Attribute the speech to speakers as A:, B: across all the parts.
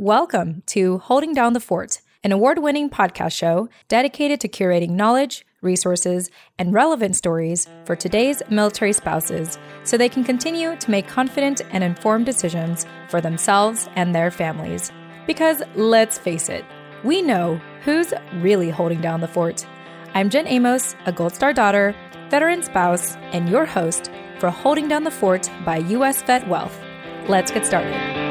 A: Welcome to Holding Down the Fort, an award winning podcast show dedicated to curating knowledge, resources, and relevant stories for today's military spouses so they can continue to make confident and informed decisions for themselves and their families. Because let's face it, we know who's really holding down the fort. I'm Jen Amos, a Gold Star daughter, veteran spouse, and your host for Holding Down the Fort by US Vet Wealth. Let's get started.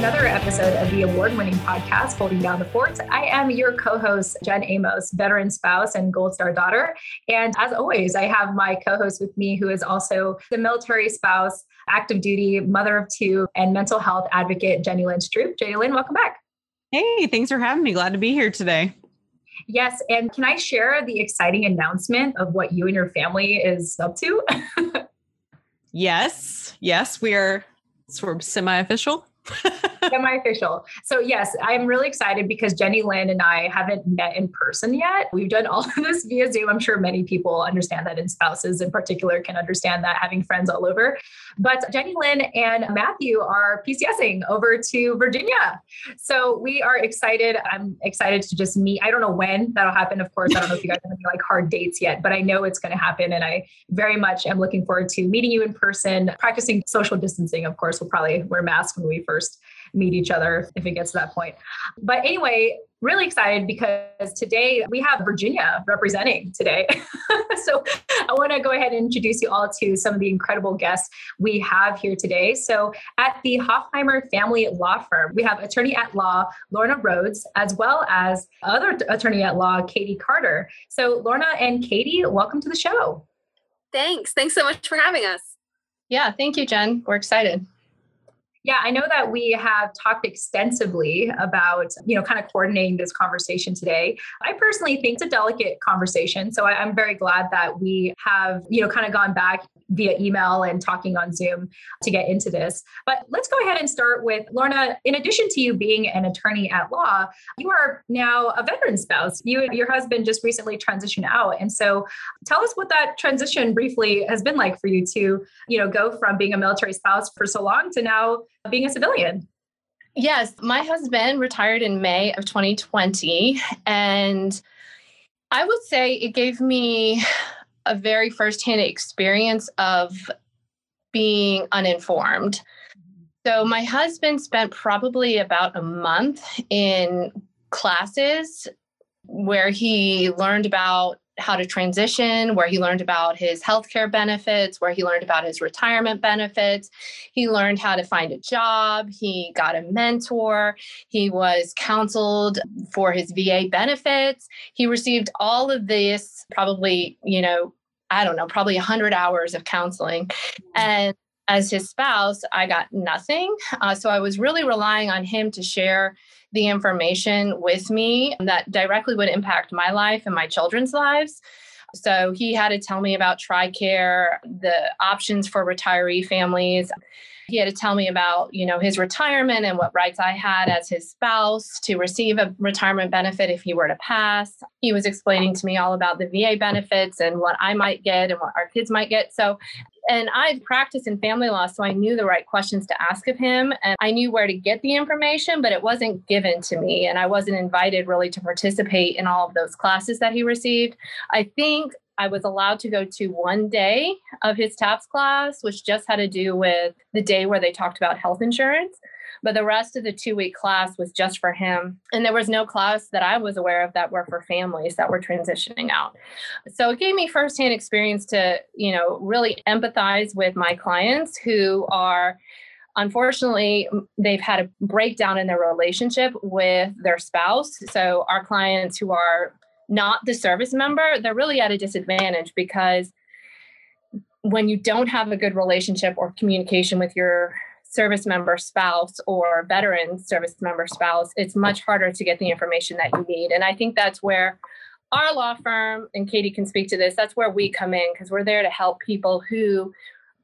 A: Another episode of the award winning podcast, Holding Down the Fort. I am your co host, Jen Amos, veteran spouse and Gold Star daughter. And as always, I have my co host with me, who is also the military spouse, active duty, mother of two, and mental health advocate, Jenny Lynn Stroop. Jenny Lynn, welcome back.
B: Hey, thanks for having me. Glad to be here today.
A: Yes. And can I share the exciting announcement of what you and your family is up to?
B: yes. Yes. We are sort of semi official.
A: semi-official. So yes, I'm really excited because Jenny Lynn and I haven't met in person yet. We've done all of this via Zoom. I'm sure many people understand that, and spouses in particular can understand that having friends all over. But Jenny Lynn and Matthew are PCSing over to Virginia. So we are excited. I'm excited to just meet. I don't know when that'll happen. Of course, I don't know if you guys have any like hard dates yet, but I know it's going to happen. And I very much am looking forward to meeting you in person, practicing social distancing. Of course, we'll probably wear masks when we first meet each other if it gets to that point. But anyway, really excited because today we have Virginia representing today. so I want to go ahead and introduce you all to some of the incredible guests we have here today. So at the Hofheimer Family Law Firm, we have attorney at law Lorna Rhodes, as well as other attorney at law Katie Carter. So Lorna and Katie, welcome to the show.
C: Thanks. Thanks so much for having us.
D: Yeah, thank you, Jen. We're excited.
A: Yeah, I know that we have talked extensively about, you know, kind of coordinating this conversation today. I personally think it's a delicate conversation. So I, am very glad that we have, you know, kind of gone back via email and talking on Zoom to get into this. But let's go ahead and start with Lorna. In addition to you being an attorney at law, you are now a veteran spouse. You and your husband just recently transitioned out. And so tell us what that transition briefly has been like for you to, you know, go from being a military spouse for so long to now being a civilian.
D: Yes, my husband retired in May of 2020 and I would say it gave me a very firsthand experience of being uninformed. So, my husband spent probably about a month in classes where he learned about how to transition, where he learned about his healthcare benefits, where he learned about his retirement benefits. He learned how to find a job. He got a mentor. He was counseled for his VA benefits. He received all of this, probably, you know, I don't know, probably 100 hours of counseling. Mm-hmm. And as his spouse, I got nothing. Uh, so I was really relying on him to share the information with me that directly would impact my life and my children's lives. So he had to tell me about TRICARE, the options for retiree families. He had to tell me about, you know, his retirement and what rights I had as his spouse to receive a retirement benefit if he were to pass. He was explaining to me all about the VA benefits and what I might get and what our kids might get. So and I practiced in family law, so I knew the right questions to ask of him. And I knew where to get the information, but it wasn't given to me. And I wasn't invited really to participate in all of those classes that he received. I think I was allowed to go to one day of his TAPS class, which just had to do with the day where they talked about health insurance. But the rest of the two week class was just for him. And there was no class that I was aware of that were for families that were transitioning out. So it gave me firsthand experience to, you know, really empathize with my clients who are unfortunately they've had a breakdown in their relationship with their spouse so our clients who are not the service member, they're really at a disadvantage because when you don't have a good relationship or communication with your service member spouse or veteran service member spouse, it's much harder to get the information that you need. And I think that's where our law firm, and Katie can speak to this, that's where we come in because we're there to help people who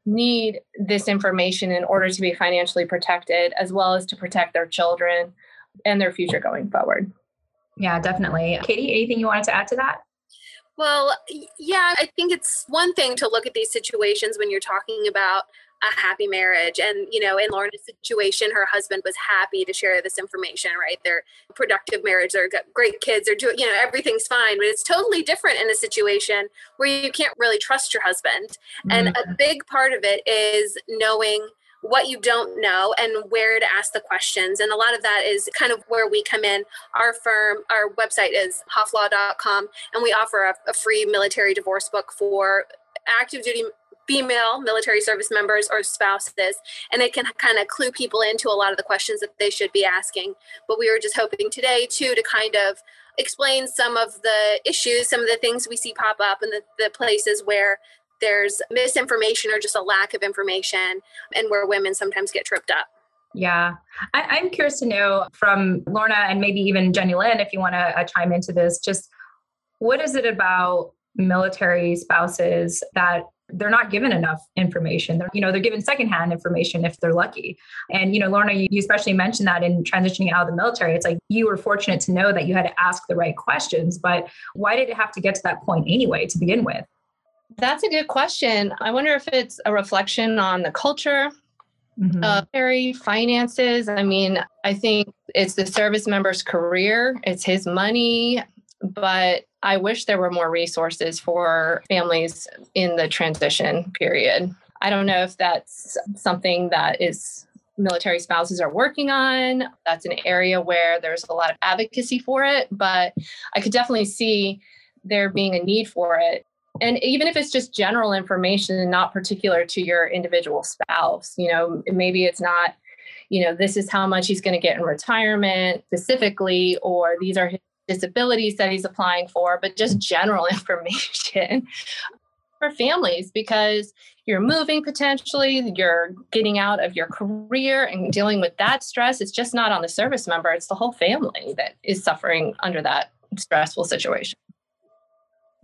D: need this information in order to be financially protected, as well as to protect their children and their future going forward.
A: Yeah, definitely. Katie, anything you wanted to add to that?
C: Well, yeah, I think it's one thing to look at these situations when you're talking about a happy marriage. And, you know, in Lorna's situation, her husband was happy to share this information, right? They're productive marriage, they're got great kids, they're doing, you know, everything's fine. But it's totally different in a situation where you can't really trust your husband. Mm-hmm. And a big part of it is knowing what you don't know and where to ask the questions. And a lot of that is kind of where we come in. Our firm, our website is hofflaw.com, and we offer a, a free military divorce book for active duty female military service members or spouses and it can kind of clue people into a lot of the questions that they should be asking but we were just hoping today too to kind of explain some of the issues some of the things we see pop up and the, the places where there's misinformation or just a lack of information and where women sometimes get tripped up
A: yeah. I, am curious to know from Lorna and maybe even Jenny Lynn, if you want to uh, chime into this, just what is it about military spouses that they're not given enough information. They're, you know, they're given secondhand information if they're lucky. And, you know, Lorna, you, you especially mentioned that in transitioning out of the military, it's like you were fortunate to know that you had to ask the right questions, but why did it have to get to that point anyway to begin with?
D: That's a good question. I wonder if it's a reflection on the culture, mm-hmm. uh, finances. I mean, I think it's the service member's career, it's his money, but I wish there were more resources for families in the transition period. I don't know if that's something that is military spouses are working on. That's an area where there's a lot of advocacy for it, but I could definitely see there being a need for it. And even if it's just general information and not particular to your individual spouse, you know, maybe it's not, you know, this is how much he's going to get in retirement specifically, or these are his disabilities that he's applying for, but just general information for families because you're moving potentially, you're getting out of your career and dealing with that stress. It's just not on the service member, it's the whole family that is suffering under that stressful situation.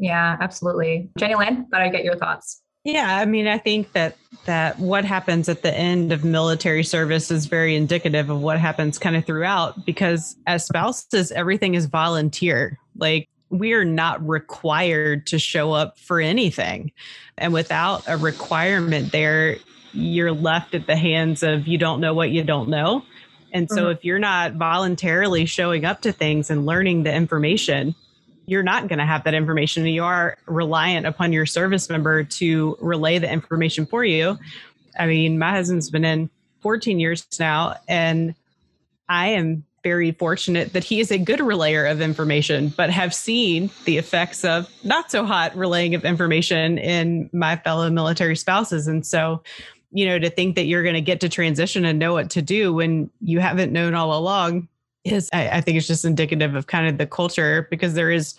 A: Yeah, absolutely. Jenny Lynn, thought I'd get your thoughts.
B: Yeah, I mean, I think that that what happens at the end of military service is very indicative of what happens kind of throughout because as spouses everything is volunteer. Like we are not required to show up for anything. And without a requirement there, you're left at the hands of you don't know what you don't know. And so mm-hmm. if you're not voluntarily showing up to things and learning the information, you're not going to have that information. You are reliant upon your service member to relay the information for you. I mean, my husband's been in 14 years now, and I am very fortunate that he is a good relayer of information, but have seen the effects of not so hot relaying of information in my fellow military spouses. And so, you know, to think that you're going to get to transition and know what to do when you haven't known all along is I, I think it's just indicative of kind of the culture because there is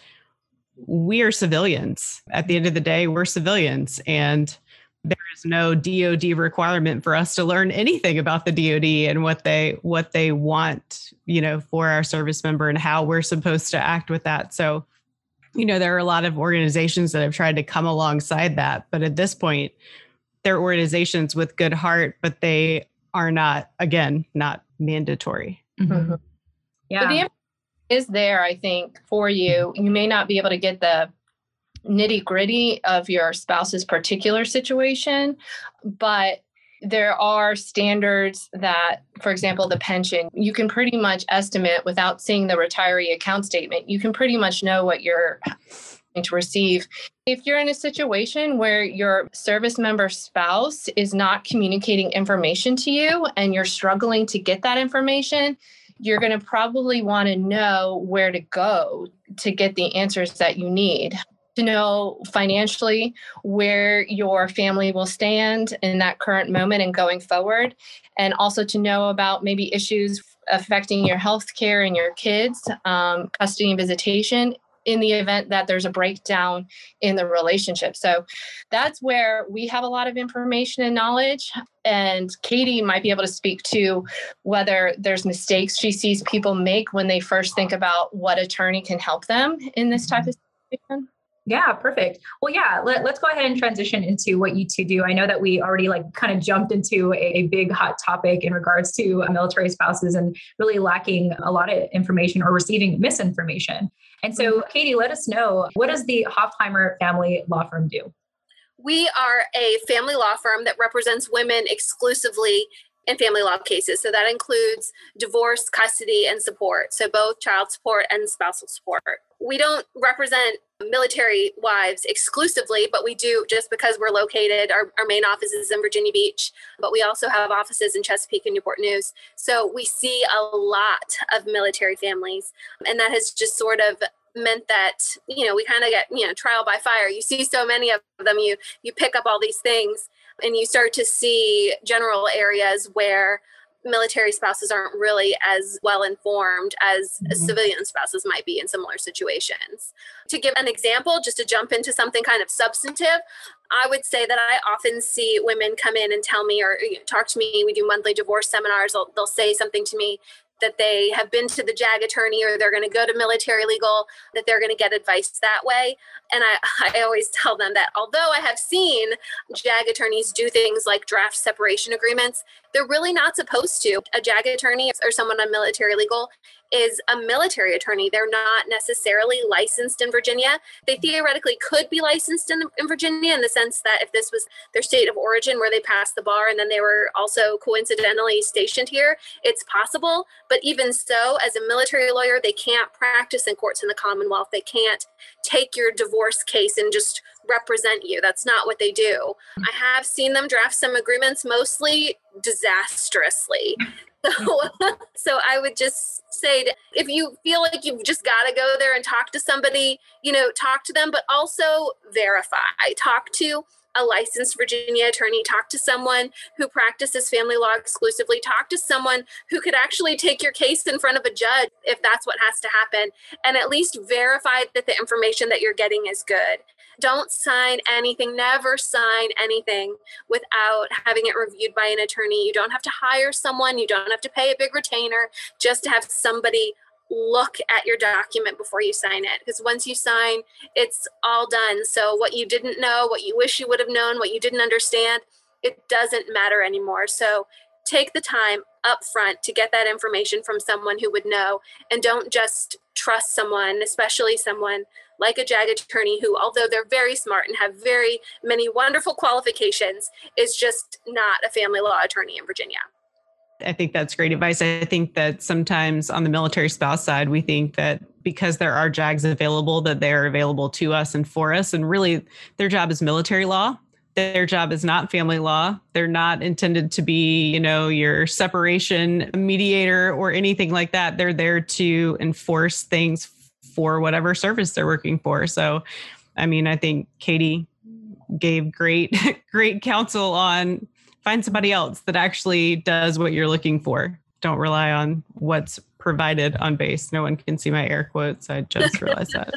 B: we are civilians. At the end of the day, we're civilians and there is no DoD requirement for us to learn anything about the DoD and what they what they want, you know, for our service member and how we're supposed to act with that. So, you know, there are a lot of organizations that have tried to come alongside that, but at this point, they're organizations with good heart, but they are not again not mandatory. Mm-hmm.
D: Yeah. But the is there, I think, for you. You may not be able to get the nitty gritty of your spouse's particular situation, but there are standards that, for example, the pension, you can pretty much estimate without seeing the retiree account statement, you can pretty much know what you're going to receive. If you're in a situation where your service member spouse is not communicating information to you and you're struggling to get that information, you're going to probably want to know where to go to get the answers that you need. To know financially where your family will stand in that current moment and going forward and also to know about maybe issues affecting your health care and your kids um, custody and visitation in the event that there's a breakdown in the relationship. So that's where we have a lot of information and knowledge. And Katie might be able to speak to whether there's mistakes she sees people make when they first think about what attorney can help them in this type of situation.
A: Yeah, perfect. Well, yeah, let, us go ahead and transition into what you two do. I know that we already like kind of jumped into a, a, big hot topic in regards to military spouses and really lacking a lot of information or receiving misinformation. And so, mm-hmm. Katie, let us know what does the Hofheimer family law firm do?
C: We are a family law firm that represents women exclusively in family law cases. So that includes divorce, custody, and support. So both child support and spousal support. We don't represent military wives exclusively, but we do just because we're located. Our, our main office is in Virginia Beach, but we also have offices in Chesapeake and Newport News. So we see a lot of military families. And that has just sort of meant that you know we kind of get you know trial by fire you see so many of them you you pick up all these things and you start to see general areas where military spouses aren't really as well informed as mm-hmm. civilian spouses might be in similar situations. To give an example, just to jump into something kind of substantive, I would say that I often see women come in and tell me or talk to me. We do monthly divorce seminars. They'll, they'll say something to me that they have been to the JAG attorney or they're going to go to military legal, that they're going to get advice that way. And I, I always tell them that although I have seen JAG attorneys do things like draft separation agreements, they're really not supposed to. A JAG attorney or someone on military legal is a military attorney. They're not necessarily licensed in Virginia. They theoretically could be licensed in, in Virginia in the sense that if this was their state of origin where they passed the bar and then they were also coincidentally stationed here, it's possible. But even so, as a military lawyer, they can't practice in courts in the Commonwealth. They can't take your divorce case and just represent you. That's not what they do. I have seen them draft some agreements, mostly disastrously. So, so I would just say that if you feel like you've just got to go there and talk to somebody, you know, talk to them, but also verify. Talk to a licensed Virginia attorney, talk to someone who practices family law exclusively, talk to someone who could actually take your case in front of a judge if that's what has to happen, and at least verify that the information that you're getting is good. Don't sign anything, never sign anything without having it reviewed by an attorney. You don't have to hire someone, you don't have to pay a big retainer just to have somebody look at your document before you sign it because once you sign it's all done so what you didn't know what you wish you would have known what you didn't understand it doesn't matter anymore so take the time up front to get that information from someone who would know and don't just trust someone especially someone like a JAG attorney who although they're very smart and have very many wonderful qualifications is just not a family law attorney in Virginia
B: I think that's great advice. I think that sometimes on the military spouse side, we think that because there are JAGs available, that they're available to us and for us. And really, their job is military law. Their job is not family law. They're not intended to be, you know, your separation mediator or anything like that. They're there to enforce things for whatever service they're working for. So, I mean, I think Katie gave great, great counsel on find somebody else that actually does what you're looking for. Don't rely on what's provided on base. No one can see my air quotes. I just realized that.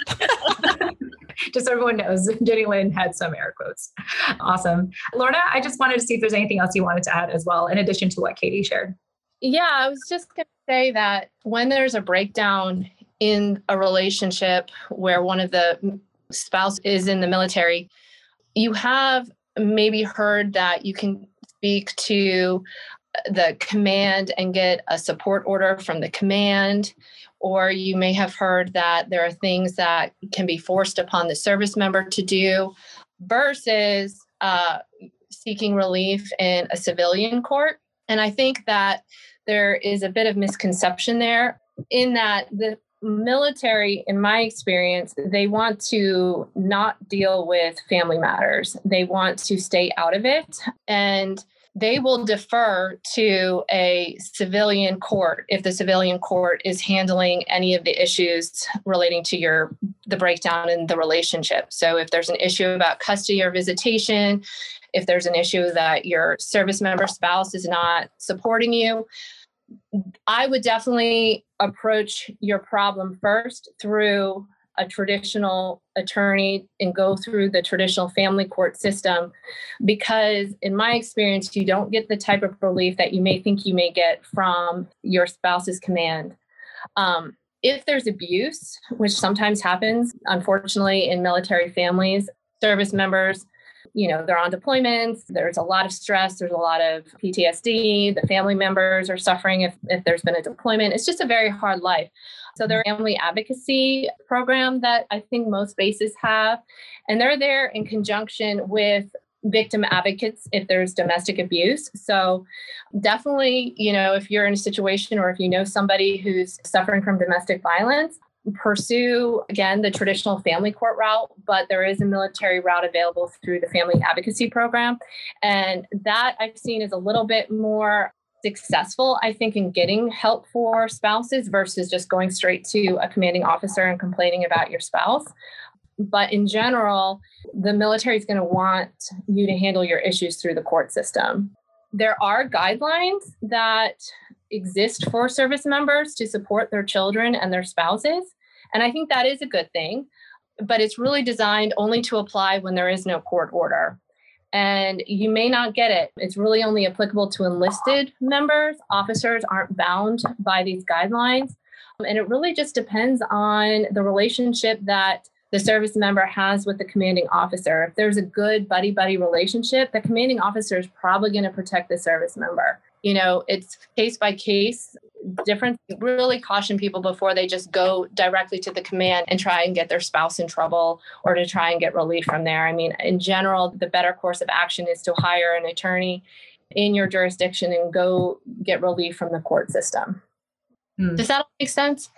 A: just so everyone knows, Jenny Lynn had some air quotes. Awesome. Lorna, I just wanted to see if there's anything else you wanted to add as well, in addition to what Katie shared.
D: Yeah, I was just going to say that when there's a breakdown in a relationship where one of the spouse is in the military, you have maybe heard that you can speak to the command and get a support order from the command. Or you may have heard that there are things that can be forced upon the service member to do versus uh, seeking relief in a civilian court. And I think that there is a bit of misconception there in that the military, in my experience, they want to not deal with family matters. They want to stay out of it. And they will defer to a civilian court if the civilian court is handling any of the issues relating to your the breakdown in the relationship. So if there's an issue about custody or visitation if there's an issue that your service member spouse is not supporting you I would definitely approach your problem first through a traditional attorney and go through the traditional family court system. Because in my experience you don't get the type of relief that you may think you may get from your spouse's command. Um, if there's abuse, which sometimes happens, unfortunately, in military families, service members, you know, they're on deployments, there's a lot of stress, there's a lot of PTSD, the family members are suffering if, if there's been a deployment. It's just a very hard life. So there's family advocacy program that I think most bases have, and they're there in conjunction with victim advocates if there's domestic abuse. So definitely, you know, if you're in a situation or if you know somebody who's suffering from domestic violence, pursue again the traditional family court route, but there is a military route available through the family advocacy program. And that I've seen is a little bit more successful, I think, in getting help for spouses versus just going straight to a commanding officer and complaining about your spouse. But in general, the military is going to want you to handle your issues through the court system. There are guidelines that exist for service members to support their children and their spouses. And I think that is a good thing, but it's really designed only to apply when there is no court order. And you may not get it. It's really only applicable to enlisted members. Officers aren't bound by these guidelines. And it really just depends on the relationship that the service member has with the commanding officer. If there's a good buddy buddy relationship, the commanding officer is probably going to protect the service member. You know, it's case by case different. Really caution people before they just go directly to the command and try and get their spouse in trouble or to try and get relief from there. I mean, in general, the better course of action is to hire an attorney in your jurisdiction and go get relief from the court system. Hmm. Does that make sense?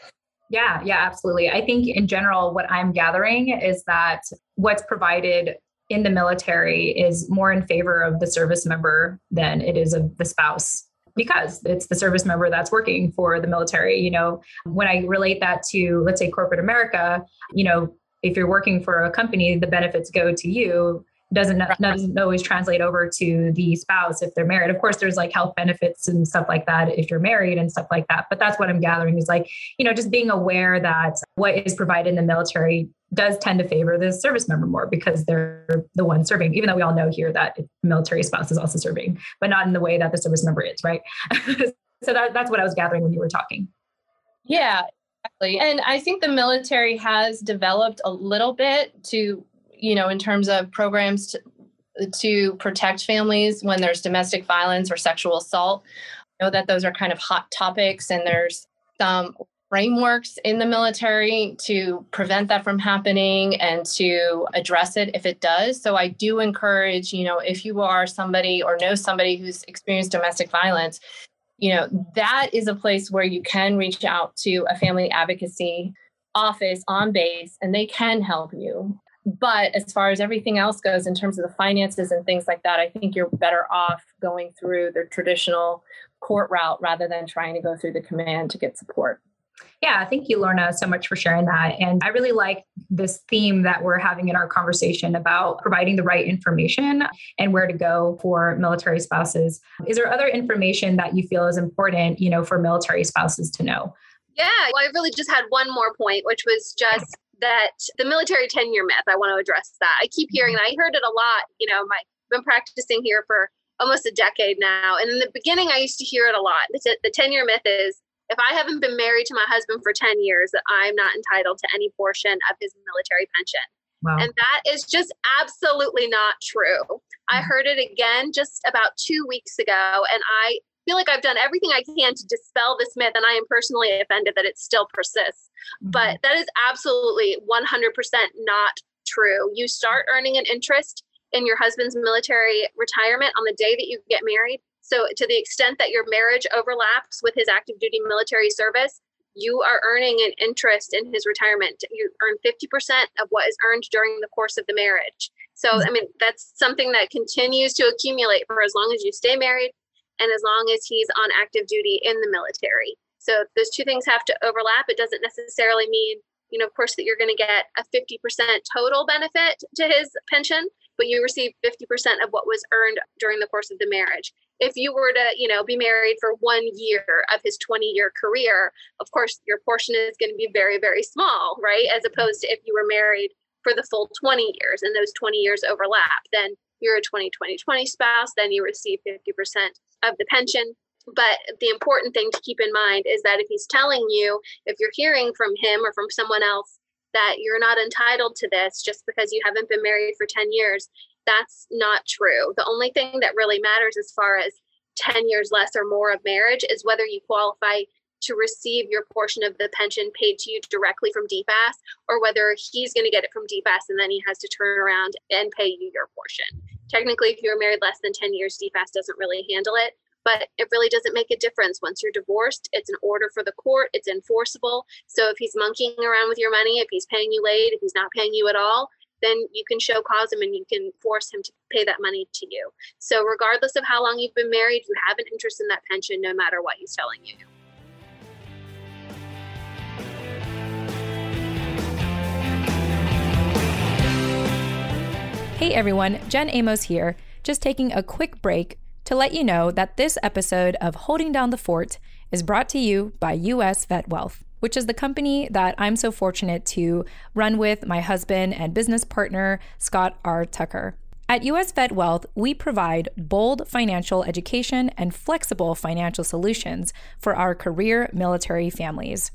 A: Yeah, yeah, absolutely. I think in general, what I'm gathering is that what's provided in the military is more in favor of the service member than it is of the spouse because it's the service member that's working for the military. You know, when I relate that to, let's say, corporate America, you know, if you're working for a company, the benefits go to you doesn't doesn't always translate over to the spouse if they're married. Of course, there's like health benefits and stuff like that if you're married and stuff like that. But that's what I'm gathering is like, you know, just being aware that what is provided in the military does tend to favor the service member more because they're the one serving, even though we all know here that military spouse is also serving, but not in the way that the service member is, right? so that, that's what I was gathering when you were talking.
D: Yeah, exactly. And I think the military has developed a little bit to you know, in terms of programs to, to protect families when there's domestic violence or sexual assault. I know that those are kind of hot topics, and there's some frameworks in the military to prevent that from happening and to address it if it does. So I do encourage, you know, if you are somebody or know somebody who's experienced domestic violence, you know, that is a place where you can reach out to a family advocacy office on base and they can help you. But as far as everything else goes, in terms of the finances and things like that, I think you're better off going through the traditional court route rather than trying to go through the command to get support.
A: Yeah, thank you, Lorna, so much for sharing that. And I really like this theme that we're having in our conversation about providing the right information and where to go for military spouses. Is there other information that you feel is important, you know, for military spouses to know?
C: Yeah, well, I really just had one more point, which was just that the military tenure myth, I want to address that. I keep hearing. I heard it a lot. You know, my, I've been practicing here for almost a decade now. And in the beginning, I used to hear it a lot. The, the tenure myth is if I haven't been married to my husband for 10 years, that I'm not entitled to any portion of his military pension. Wow. And that is just absolutely not true. I heard it again just about two weeks ago, and I feel like I've done everything I can to dispel this myth, and I am personally offended that it still persists. Mm-hmm. But that is absolutely 100% not true. You start earning an interest in your husband's military retirement on the day that you get married. So, to the extent that your marriage overlaps with his active duty military service, you are earning an interest in his retirement. You earn 50% of what is earned during the course of the marriage. So, mm-hmm. I mean, that's something that continues to accumulate for as long as you stay married and as long as he's on active duty in the military. So those two things have to overlap. It doesn't necessarily mean, you know, of course, that you're going to get a 50% total benefit to his pension, but you receive 50% of what was earned during the course of the marriage. If you were to, you know, be married for one year of his 20 year career, of course, your portion is going to be very, very small, right? As opposed to if you were married for the full 20 years and those 20 years overlap, then you're a 20 20 20 spouse, then you receive 50% of the pension. But the important thing to keep in mind is that if he's telling you, if you're hearing from him or from someone else, that you're not entitled to this just because you haven't been married for 10 years, that's not true. The only thing that really matters as far as 10 years less or more of marriage is whether you qualify to receive your portion of the pension paid to you directly from DFAS or whether he's going to get it from DFAS and then he has to turn around and pay you your portion. Technically, if you're married less than 10 years, DFAS doesn't really handle it, but it really doesn't make a difference. Once you're divorced, it's an order for the court, it's enforceable. So if he's monkeying around with your money, if he's paying you late, if he's not paying you at all, then you can show cause him and you can force him to pay that money to you. So, regardless of how long you've been married, you have an interest in that pension no matter what he's telling you.
E: Hey everyone, Jen Amos here, just taking a quick break to let you know that this episode of Holding Down the Fort is brought to you by US Vet Wealth, which is the company that I'm so fortunate to run with my husband and business partner, Scott R. Tucker. At US Vet Wealth, we provide bold financial education and flexible financial solutions for our career military families.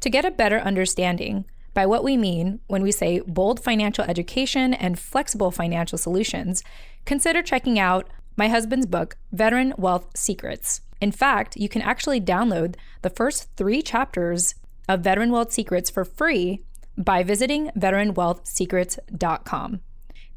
E: To get a better understanding, by what we mean when we say bold financial education and flexible financial solutions, consider checking out my husband's book, Veteran Wealth Secrets. In fact, you can actually download the first three chapters of Veteran Wealth Secrets for free by visiting veteranwealthsecrets.com.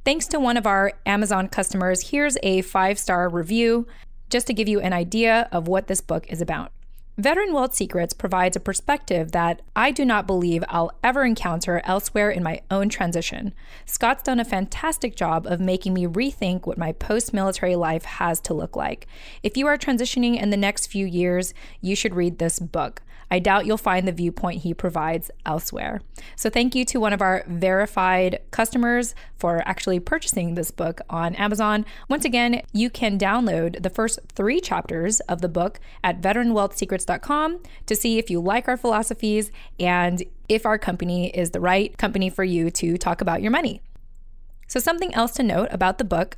E: Thanks to one of our Amazon customers, here's a five star review just to give you an idea of what this book is about. Veteran Wealth Secrets provides a perspective that I do not believe I'll ever encounter elsewhere in my own transition. Scott's done a fantastic job of making me rethink what my post military life has to look like. If you are transitioning in the next few years, you should read this book. I doubt you'll find the viewpoint he provides elsewhere. So, thank you to one of our verified customers for actually purchasing this book on Amazon. Once again, you can download the first three chapters of the book at veteranwealthsecrets.com to see if you like our philosophies and if our company is the right company for you to talk about your money. So, something else to note about the book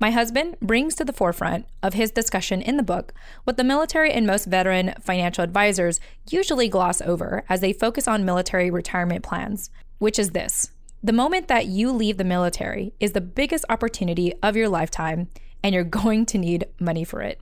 E: my husband brings to the forefront of his discussion in the book what the military and most veteran financial advisors usually gloss over as they focus on military retirement plans, which is this the moment that you leave the military is the biggest opportunity of your lifetime, and you're going to need money for it.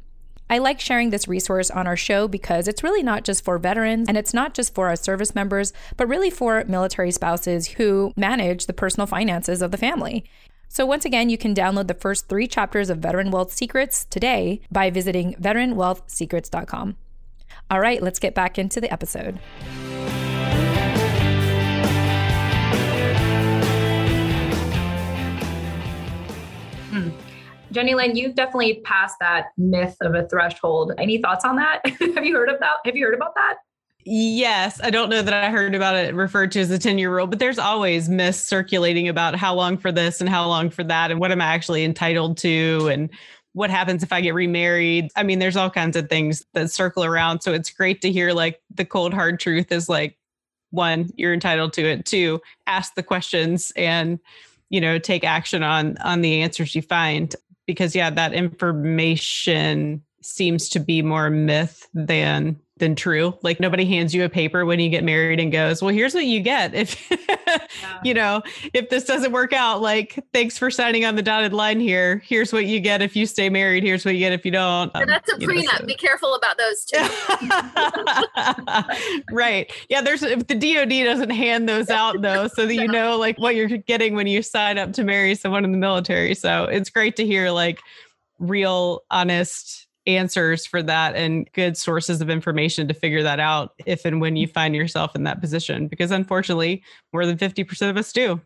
E: I like sharing this resource on our show because it's really not just for veterans and it's not just for our service members, but really for military spouses who manage the personal finances of the family. So, once again, you can download the first three chapters of Veteran Wealth Secrets today by visiting veteranwealthsecrets.com. All right, let's get back into the episode.
A: Jenny Lynn, you've definitely passed that myth of a threshold. Any thoughts on that? Have you heard of that? Have you heard about that?
B: Yes, I don't know that I heard about it referred to as a 10 year rule, but there's always myths circulating about how long for this and how long for that and what am I actually entitled to and what happens if I get remarried. I mean, there's all kinds of things that circle around. So it's great to hear like the cold hard truth is like one, you're entitled to it. Two, ask the questions and you know take action on on the answers you find because yeah, that information seems to be more myth than than true. Like nobody hands you a paper when you get married and goes, "Well, here's what you get if yeah. you know, if this doesn't work out, like thanks for signing on the dotted line here. Here's what you get if you stay married, here's what you get if you don't."
C: Um, that's a prenup. Know, so. Be careful about those too.
B: right. Yeah, there's if the DoD doesn't hand those out though so that you know like what you're getting when you sign up to marry someone in the military. So, it's great to hear like real honest answers for that and good sources of information to figure that out if and when you find yourself in that position because unfortunately more than 50% of us do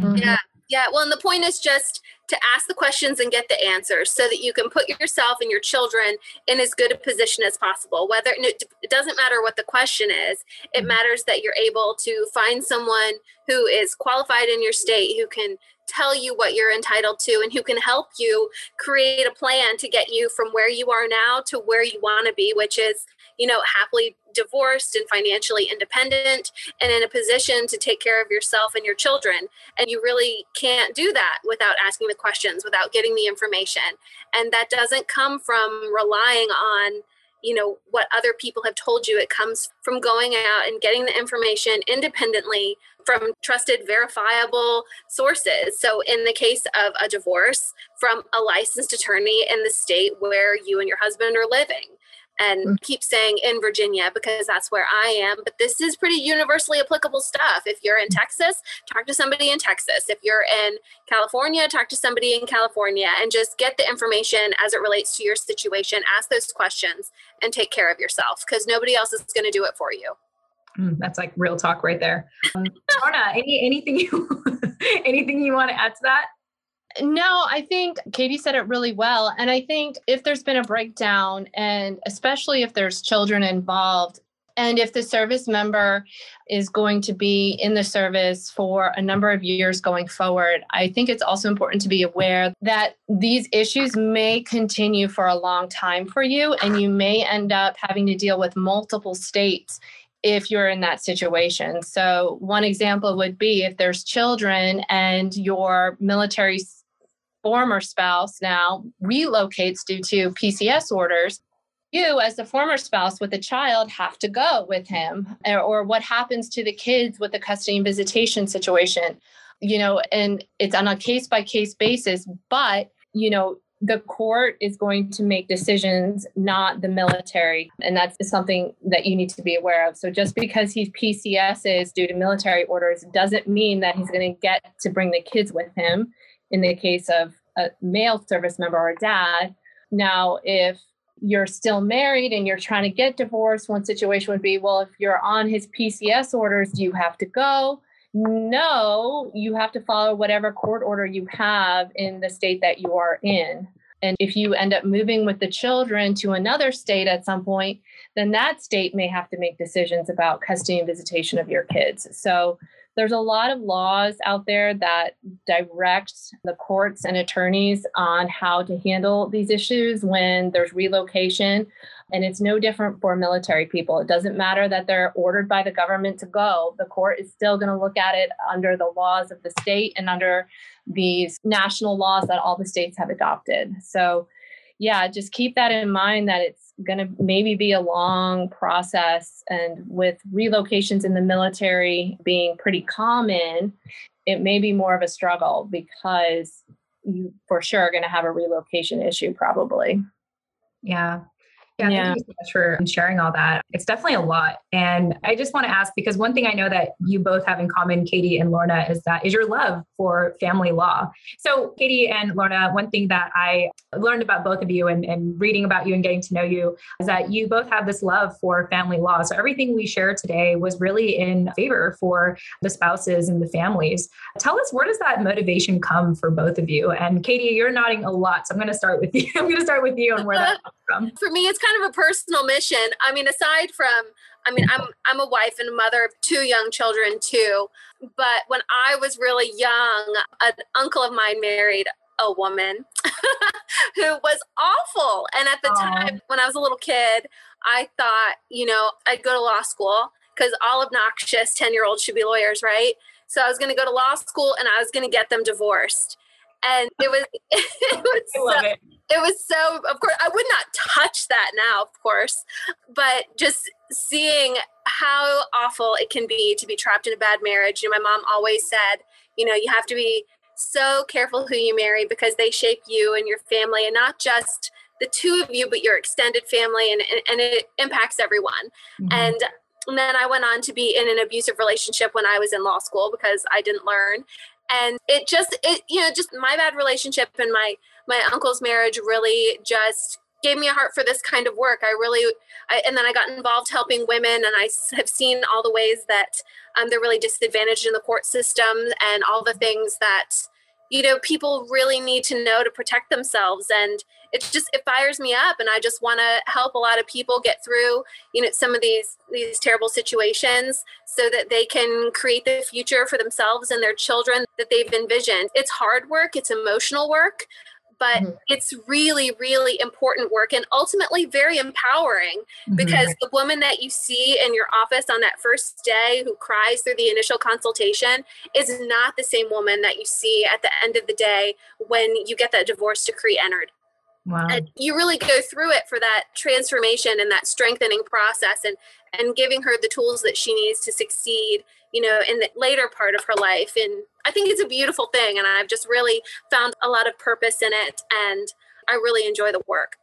C: mm-hmm. yeah yeah well and the point is just to ask the questions and get the answers so that you can put yourself and your children in as good a position as possible whether it doesn't matter what the question is it mm-hmm. matters that you're able to find someone who is qualified in your state who can tell you what you're entitled to and who can help you create a plan to get you from where you are now to where you want to be which is you know happily divorced and financially independent and in a position to take care of yourself and your children. And you really can't do that without asking the questions without getting the information. And that doesn't come from relying on you know what other people have told you. It comes from going out and getting the information independently from trusted verifiable sources. So in the case of a divorce from a licensed attorney in the state where you and your husband are living and mm. keep saying in Virginia because that's where I am. But this is pretty universally applicable stuff. If you're in Texas, talk to somebody in Texas. If you're in California, talk to somebody in California and just get the information as it relates to your situation. Ask those questions and take care of yourself because nobody else is going to do it for you.
A: Mm, that's like real talk right there. Um, any anything you anything you want to add to that?
D: No, I think Katie said it really well. And I think if there's been a breakdown, and especially if there's children involved, and if the service member is going to be in the service for a number of years going forward, I think it's also important to be aware that these issues may continue for a long time for you, and you may end up having to deal with multiple states if you're in that situation. So, one example would be if there's children and your military former spouse now relocates due to PCS orders, you, as the former spouse with a child, have to go with him. Or what happens to the kids with the custody and visitation situation, you know, and it's on a case by case basis. But, you know, the court is going to make decisions, not the military. And that's something that you need to be aware of. So just because he's PCS is due to military orders doesn't mean that he's going to get to bring the kids with him in the case of a male service member or dad. Now, if you're still married and you're trying to get divorced, one situation would be well, if you're on his PCS orders, do you have to go? No, you have to follow whatever court order you have in the state that you are in. And if you end up moving with the children to another state at some point, then that state may have to make decisions about custody and visitation of your kids. So there's a lot of laws out there that direct the courts and attorneys on how to handle these issues when there's relocation. And it's no different for military people. It doesn't matter that they're ordered by the government to go, the court is still going to look at it under the laws of the state and under these national laws that all the states have adopted. So, yeah, just keep that in mind that it's going to maybe be a long process. And with relocations in the military being pretty common, it may be more of a struggle because you for sure are going to have a relocation issue probably.
A: Yeah. Yeah, yeah, thank you so much for sharing all that. It's definitely a lot. And I just want to ask because one thing I know that you both have in common, Katie and Lorna, is that is your love for family law. So, Katie and Lorna, one thing that I learned about both of you and, and reading about you and getting to know you is that you both have this love for family law. So, everything we shared today was really in favor for the spouses and the families. Tell us where does that motivation come for both of you? And Katie, you're nodding a lot. So, I'm going to start with you. I'm going to start with you and where that comes from.
C: For me, it's kind of a personal mission. I mean, aside from, I mean, I'm I'm a wife and a mother of two young children too. But when I was really young, an uncle of mine married a woman who was awful. And at the Aww. time when I was a little kid, I thought, you know, I'd go to law school because all obnoxious 10 year olds should be lawyers, right? So I was going to go to law school and I was going to get them divorced. And it was, it was, so, it it was so of course i would not touch that now of course but just seeing how awful it can be to be trapped in a bad marriage you know my mom always said you know you have to be so careful who you marry because they shape you and your family and not just the two of you but your extended family and, and, and it impacts everyone mm-hmm. and and then I went on to be in an abusive relationship when I was in law school because I didn't learn. And it just, it, you know, just my bad relationship and my my uncle's marriage really just gave me a heart for this kind of work. I really, I, and then I got involved helping women, and I have seen all the ways that um, they're really disadvantaged in the court system and all the things that you know people really need to know to protect themselves and it just it fires me up and i just want to help a lot of people get through you know some of these these terrible situations so that they can create the future for themselves and their children that they've envisioned it's hard work it's emotional work but mm-hmm. it's really really important work and ultimately very empowering mm-hmm. because the woman that you see in your office on that first day who cries through the initial consultation is not the same woman that you see at the end of the day when you get that divorce decree entered Wow. And you really go through it for that transformation and that strengthening process and and giving her the tools that she needs to succeed, you know, in the later part of her life. And I think it's a beautiful thing and I've just really found a lot of purpose in it and I really enjoy the work.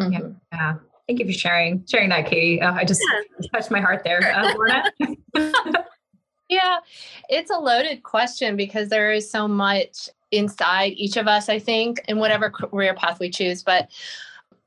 A: Mm-hmm. Yeah. yeah. Thank you for sharing sharing that, Katie. Uh, I just yeah. touched my heart there. Uh,
D: yeah, it's a loaded question because there is so much inside each of us, I think, in whatever career path we choose. But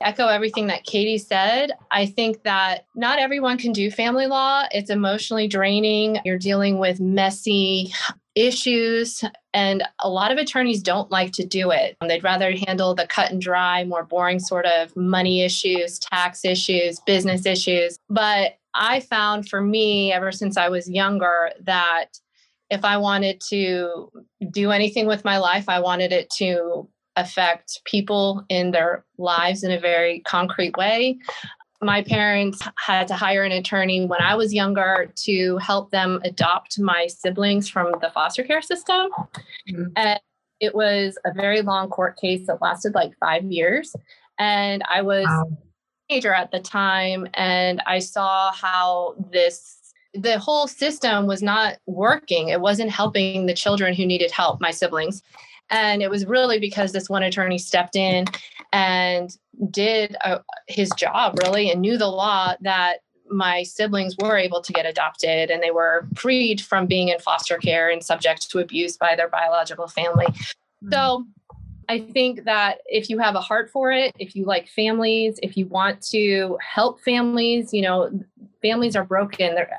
D: echo everything that Katie said. I think that not everyone can do family law. It's emotionally draining. You're dealing with messy issues, and a lot of attorneys don't like to do it. They'd rather handle the cut and dry, more boring sort of money issues, tax issues, business issues. But I found for me, ever since I was younger, that if I wanted to do anything with my life, I wanted it to affect people in their lives in a very concrete way. My parents had to hire an attorney when I was younger to help them adopt my siblings from the foster care system. Mm-hmm. And it was a very long court case that lasted like five years. And I was wow. a teenager at the time, and I saw how this the whole system was not working. It wasn't helping the children who needed help, my siblings. And it was really because this one attorney stepped in and did uh, his job really and knew the law that my siblings were able to get adopted and they were freed from being in foster care and subject to abuse by their biological family. Mm-hmm. So I think that if you have a heart for it, if you like families, if you want to help families, you know, families are broken. They're,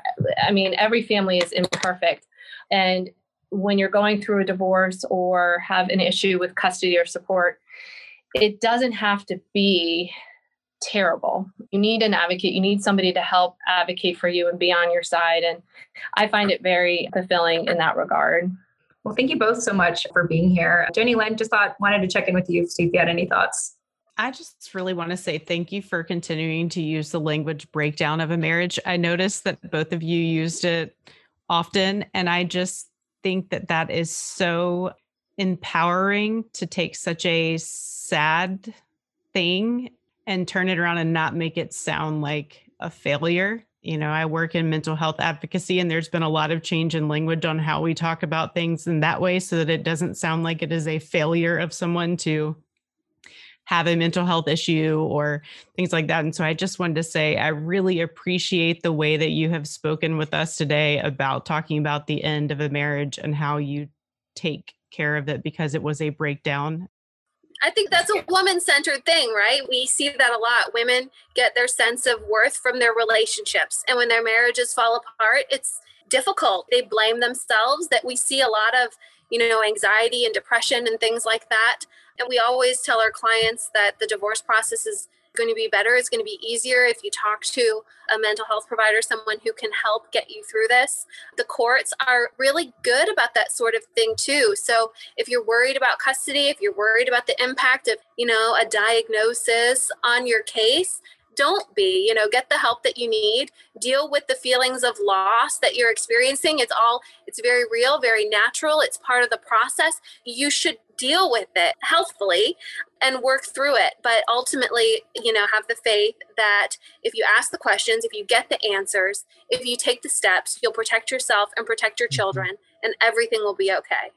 D: I mean, every family is imperfect. And when you're going through a divorce or have an issue with custody or support, it doesn't have to be terrible. You need an advocate, you need somebody to help advocate for you and be on your side. And I find it very fulfilling in that regard.
A: Well, thank you both so much for being here. Jenny Lynn, just thought wanted to check in with you, see if you had any thoughts.
B: I just really want to say thank you for continuing to use the language breakdown of a marriage. I noticed that both of you used it often, and I just think that that is so empowering to take such a sad thing and turn it around and not make it sound like a failure you know, I work in mental health advocacy, and there's been a lot of change in language on how we talk about things in that way so that it doesn't sound like it is a failure of someone to have a mental health issue or things like that. And so I just wanted to say, I really appreciate the way that you have spoken with us today about talking about the end of a marriage and how you take care of it because it was a breakdown
C: I think that's a woman centered thing, right? We see that a lot. Women get their sense of worth from their relationships. And when their marriages fall apart, it's difficult. They blame themselves that we see a lot of, you know, anxiety and depression and things like that. And we always tell our clients that the divorce process is going to be better. It's going to be easier if you talk to a mental health provider, someone who can help get you through this. The courts are really good about that sort of thing too. So if you're worried about custody, if you're worried about the impact of, you know, a diagnosis on your case, don't be you know get the help that you need. Deal with the feelings of loss that you're experiencing. It's all it's very real very natural. It's part of the process. You should deal with it healthfully and work through it. But ultimately you know have the faith that if you ask the questions if you get the answers if you take the steps you'll protect yourself and protect your mm-hmm. children and everything will be okay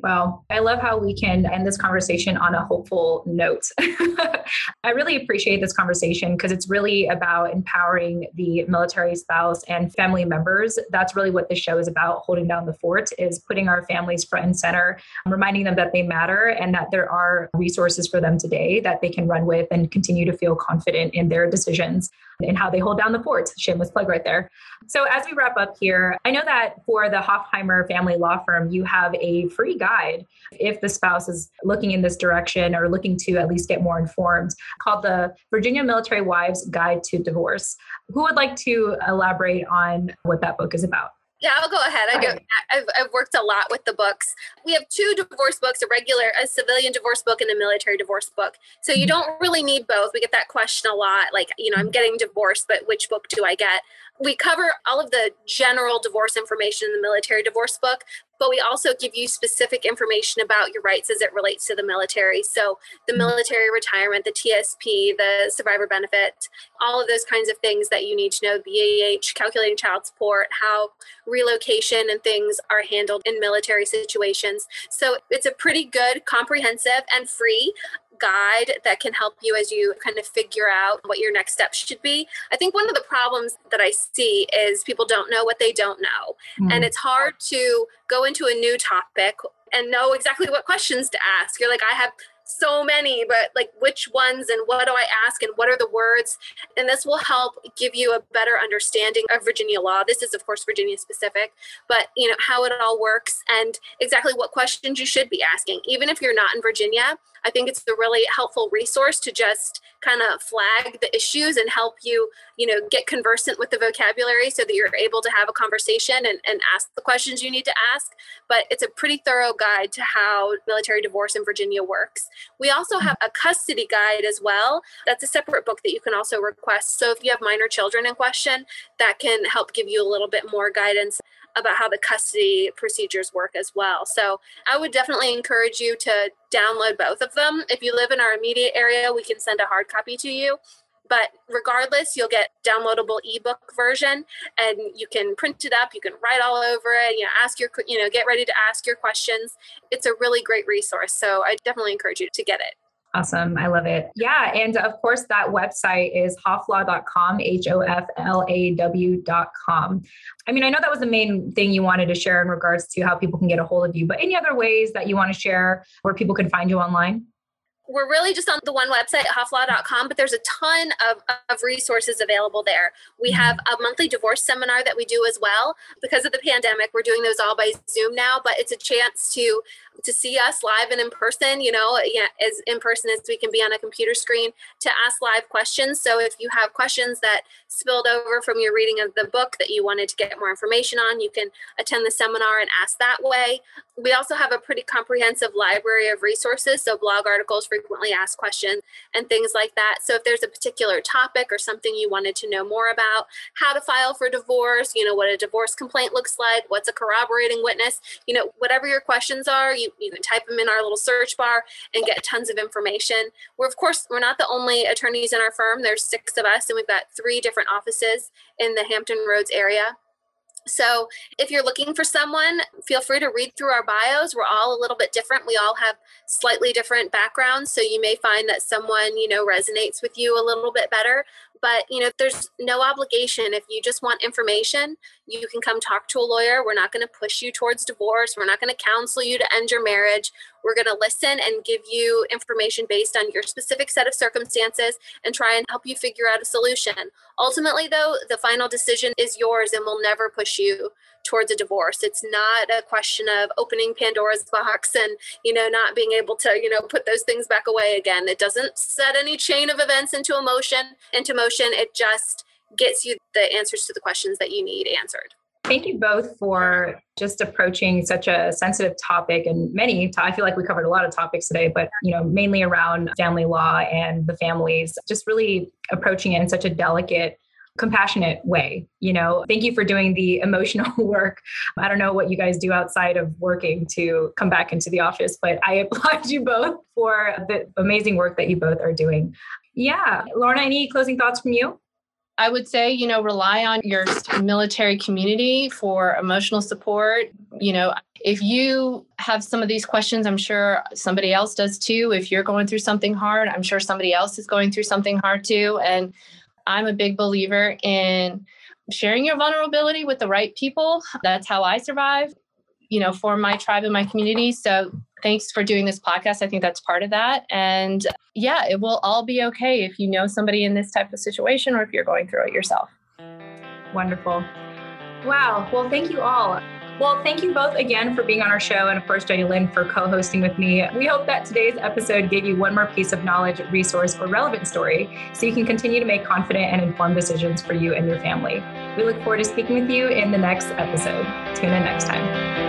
A: Wow. I love how we can end this conversation on a hopeful note. I really appreciate this conversation because it's really about empowering the military spouse and family members. That's really what this show is about holding down the fort is putting our families front and center, reminding them that they matter and that there are resources for them today that they can run with and continue to feel confident in their decisions and how they hold down the fort. Shameless plug right there. So, as we wrap up here, I know that for the Hofheimer family law firm, you have a free guide if the spouse is looking in this direction or looking to at least get more informed called the Virginia Military Wives Guide to Divorce. Who would like to elaborate on what that book is about?
C: Yeah, I'll go ahead. I go. I've, I've worked a lot with the books. We have two divorce books: a regular, a civilian divorce book, and a military divorce book. So you mm-hmm. don't really need both. We get that question a lot. Like, you know, I'm getting divorced, but which book do I get? We cover all of the general divorce information in the military divorce book, but we also give you specific information about your rights as it relates to the military. So, the mm-hmm. military retirement, the TSP, the survivor benefit, all of those kinds of things that you need to know, BAH, calculating child support, how relocation and things are handled in military situations. So, it's a pretty good, comprehensive, and free guide that can help you as you kind of figure out what your next steps should be. I think one of the problems that I see is people don't know what they don't know. Mm. And it's hard to go into a new topic and know exactly what questions to ask. You're like, I have so many, but like which ones and what do I ask and what are the words? And this will help give you a better understanding of Virginia law. This is, of course, Virginia specific, but you know, how it all works and exactly what questions you should be asking. Even if you're not in Virginia, I think it's a really helpful resource to just kind of flag the issues and help you, you know, get conversant with the vocabulary so that you're able to have a conversation and, and ask the questions you need to ask. But it's a pretty thorough guide to how military divorce in Virginia works. We also have a custody guide as well. That's a separate book that you can also request. So if you have minor children in question, that can help give you a little bit more guidance about how the custody procedures work as well. So I would definitely encourage you to download both of them. If you live in our immediate area, we can send a hard copy to you. But regardless, you'll get downloadable ebook version and you can print it up, you can write all over it, you know, ask your you know, get ready to ask your questions. It's a really great resource. So I definitely encourage you to get it.
A: Awesome. I love it. Yeah. And of course, that website is hoflaw.com, H O F L A W.com. I mean, I know that was the main thing you wanted to share in regards to how people can get a hold of you, but any other ways that you want to share where people can find you online?
C: we're really just on the one website, hoflaw.com, but there's a ton of, of resources available there. We mm-hmm. have a monthly divorce seminar that we do as well. Because of the pandemic, we're doing those all by Zoom now, but it's a chance to to see us live and in person, you know, yeah, as in person as we can be on a computer screen to ask live questions. So if you have questions that spilled over from your reading of the book that you wanted to get more information on, you can attend the seminar and ask that way. We also have a pretty comprehensive library of resources, so blog articles, frequently asked questions, and things like that. So if there's a particular topic or something you wanted to know more about, how to file for divorce, you know, what a divorce complaint looks like, what's a corroborating witness, you know, whatever your questions are, you, you can type them in our little search bar and get tons of information. We're, of course, we're not the only attorneys in our firm. There's six of us, and we've got three different offices in the Hampton Roads area. So, if you're looking for someone, feel free to read through our bios. We're all a little bit different. We all have slightly different backgrounds. So, you may find that someone, you know, resonates with you a little bit better. But, you know, there's no obligation. If you just want information, you can come talk to a lawyer. We're not going to push you towards divorce. We're not going to counsel you to end your marriage. We're going to listen and give you information based on your specific set of circumstances and try and help you figure out a solution. Ultimately, though, the final decision is yours and we'll never push you towards a divorce. It's not a question of opening Pandora's box and, you know, not being able to, you know, put those things back away again. It doesn't set any chain of events into emotion, into motion. It just gets you the answers to the questions that you need answered.
A: Thank you both for just approaching such a sensitive topic and many I feel like we covered a lot of topics today but you know mainly around family law and the families just really approaching it in such a delicate compassionate way you know? Thank you for doing the emotional work. I don't know what you guys do outside of working to come back into the office but i applaud you both for the amazing work that you both are doing. Yeah lorna any closing thoughts from you
D: I would say, you know, rely on your military community for emotional support. You know, if you have some of these questions, I'm sure somebody else does too. If you're going through something hard, I'm sure somebody else is going through something hard too. And I'm a big believer in sharing your vulnerability with the right people. That's how I survive, you know, for my tribe and my community. So thanks for doing this podcast. I think that's part of that. And yeah, it will all be okay if you know somebody in this type of situation or if you're going through it yourself.
A: Wonderful. Wow. Well, thank you all. Well, thank you both again for being on our show, and of course, Jenny Lynn for co hosting with me. We hope that today's episode gave you one more piece of knowledge, resource, or relevant story so you can continue to make confident and informed decisions for you and your family. We look forward to speaking with you in the next episode. Tune in next time.